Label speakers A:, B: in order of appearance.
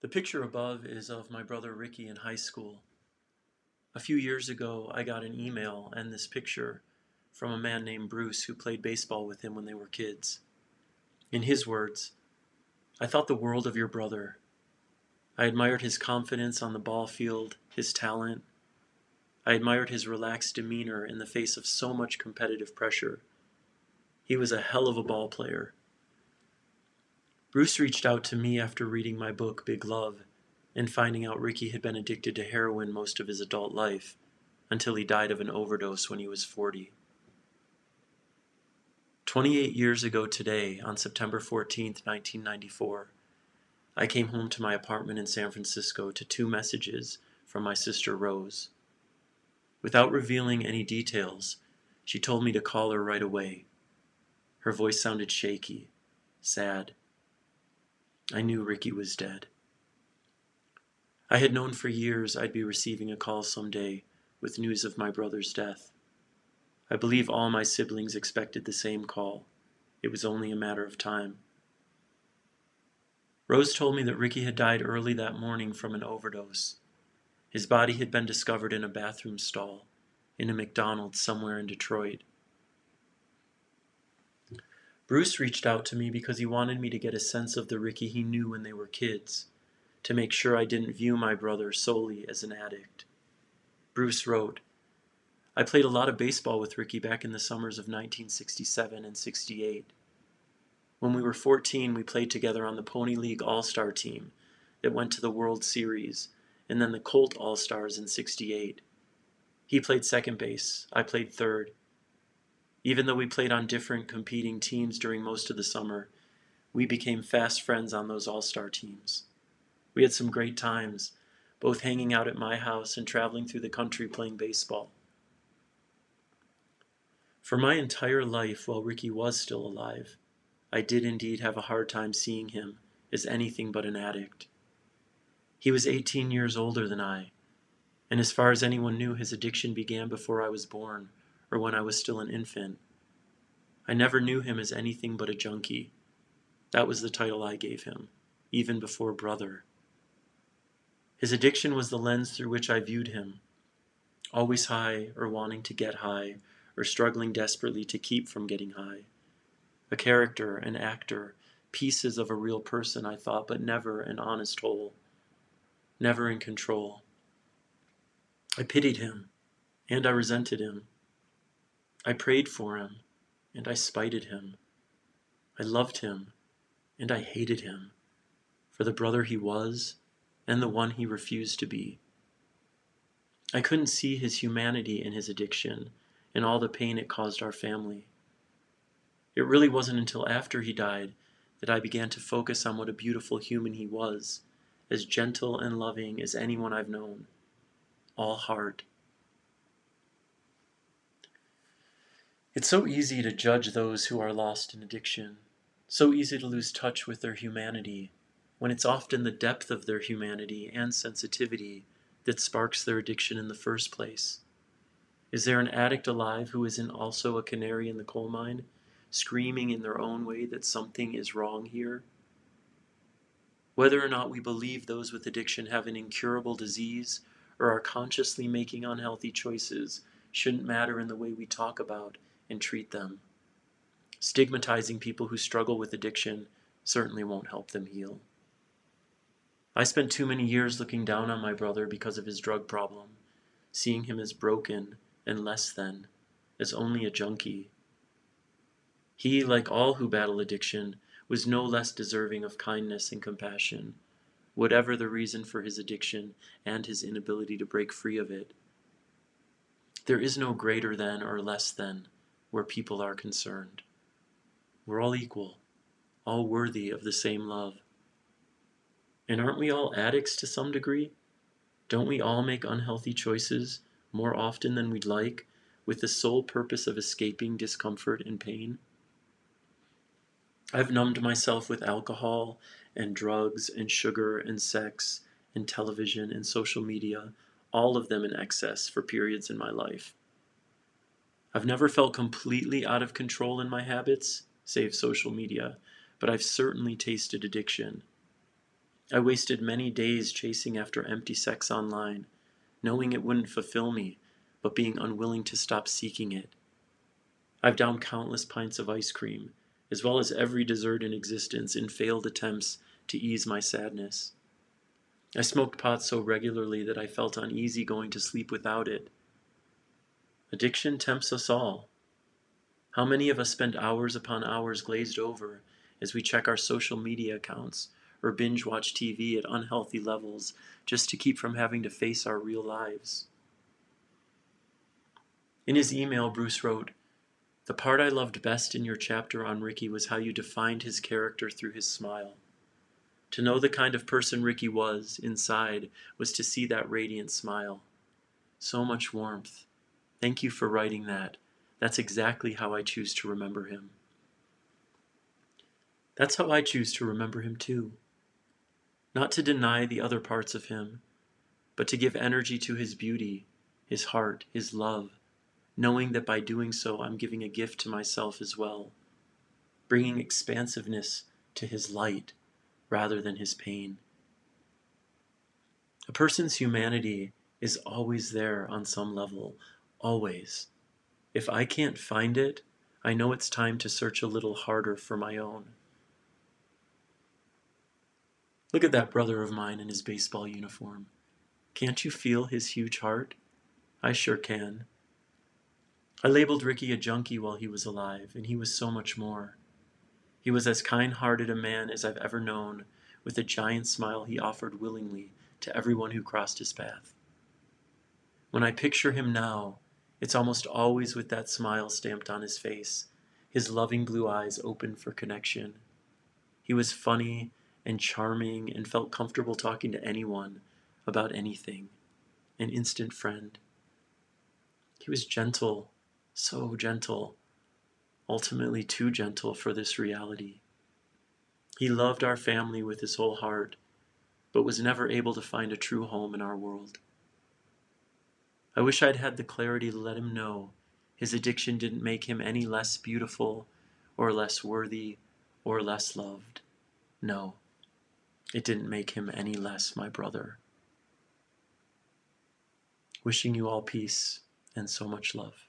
A: The picture above is of my brother Ricky in high school. A few years ago, I got an email and this picture from a man named Bruce who played baseball with him when they were kids. In his words, I thought the world of your brother. I admired his confidence on the ball field, his talent. I admired his relaxed demeanor in the face of so much competitive pressure. He was a hell of a ball player. Bruce reached out to me after reading my book, Big Love, and finding out Ricky had been addicted to heroin most of his adult life until he died of an overdose when he was 40. 28 years ago today, on September 14, 1994, I came home to my apartment in San Francisco to two messages from my sister Rose. Without revealing any details, she told me to call her right away. Her voice sounded shaky, sad. I knew Ricky was dead. I had known for years I'd be receiving a call someday with news of my brother's death. I believe all my siblings expected the same call. It was only a matter of time. Rose told me that Ricky had died early that morning from an overdose. His body had been discovered in a bathroom stall in a McDonald's somewhere in Detroit. Bruce reached out to me because he wanted me to get a sense of the Ricky he knew when they were kids, to make sure I didn't view my brother solely as an addict. Bruce wrote, I played a lot of baseball with Ricky back in the summers of 1967 and 68. When we were 14, we played together on the Pony League All Star team that went to the World Series and then the Colt All Stars in 68. He played second base, I played third, even though we played on different competing teams during most of the summer, we became fast friends on those all star teams. We had some great times, both hanging out at my house and traveling through the country playing baseball. For my entire life, while Ricky was still alive, I did indeed have a hard time seeing him as anything but an addict. He was 18 years older than I, and as far as anyone knew, his addiction began before I was born or when I was still an infant. I never knew him as anything but a junkie. That was the title I gave him, even before brother. His addiction was the lens through which I viewed him, always high or wanting to get high or struggling desperately to keep from getting high. A character, an actor, pieces of a real person, I thought, but never an honest whole, never in control. I pitied him, and I resented him. I prayed for him, and I spited him. I loved him, and I hated him, for the brother he was and the one he refused to be. I couldn't see his humanity in his addiction and all the pain it caused our family. It really wasn't until after he died that I began to focus on what a beautiful human he was, as gentle and loving as anyone I've known, all heart It's so easy to judge those who are lost in addiction, so easy to lose touch with their humanity, when it's often the depth of their humanity and sensitivity that sparks their addiction in the first place. Is there an addict alive who isn't also a canary in the coal mine, screaming in their own way that something is wrong here? Whether or not we believe those with addiction have an incurable disease or are consciously making unhealthy choices shouldn't matter in the way we talk about and treat them. Stigmatizing people who struggle with addiction certainly won't help them heal. I spent too many years looking down on my brother because of his drug problem, seeing him as broken and less than, as only a junkie. He, like all who battle addiction, was no less deserving of kindness and compassion, whatever the reason for his addiction and his inability to break free of it. There is no greater than or less than where people are concerned. We're all equal, all worthy of the same love. And aren't we all addicts to some degree? Don't we all make unhealthy choices more often than we'd like with the sole purpose of escaping discomfort and pain? I've numbed myself with alcohol and drugs and sugar and sex and television and social media, all of them in excess for periods in my life. I've never felt completely out of control in my habits, save social media, but I've certainly tasted addiction. I wasted many days chasing after empty sex online, knowing it wouldn't fulfill me, but being unwilling to stop seeking it. I've downed countless pints of ice cream, as well as every dessert in existence, in failed attempts to ease my sadness. I smoked pot so regularly that I felt uneasy going to sleep without it. Addiction tempts us all. How many of us spend hours upon hours glazed over as we check our social media accounts or binge watch TV at unhealthy levels just to keep from having to face our real lives? In his email, Bruce wrote, The part I loved best in your chapter on Ricky was how you defined his character through his smile. To know the kind of person Ricky was inside was to see that radiant smile. So much warmth. Thank you for writing that. That's exactly how I choose to remember him. That's how I choose to remember him too. Not to deny the other parts of him, but to give energy to his beauty, his heart, his love, knowing that by doing so I'm giving a gift to myself as well, bringing expansiveness to his light rather than his pain. A person's humanity is always there on some level, always. If I can't find it, I know it's time to search a little harder for my own. Look at that brother of mine in his baseball uniform. Can't you feel his huge heart? I sure can. I labeled Ricky a junkie while he was alive, and he was so much more. He was as kind hearted a man as I've ever known, with a giant smile he offered willingly to everyone who crossed his path. When I picture him now, it's almost always with that smile stamped on his face, his loving blue eyes open for connection. He was funny and charming and felt comfortable talking to anyone about anything, an instant friend. He was gentle, so gentle, ultimately too gentle for this reality. He loved our family with his whole heart, but was never able to find a true home in our world. I wish I'd had the clarity to let him know his addiction didn't make him any less beautiful or less worthy or less loved. No, it didn't make him any less my brother. Wishing you all peace and so much love.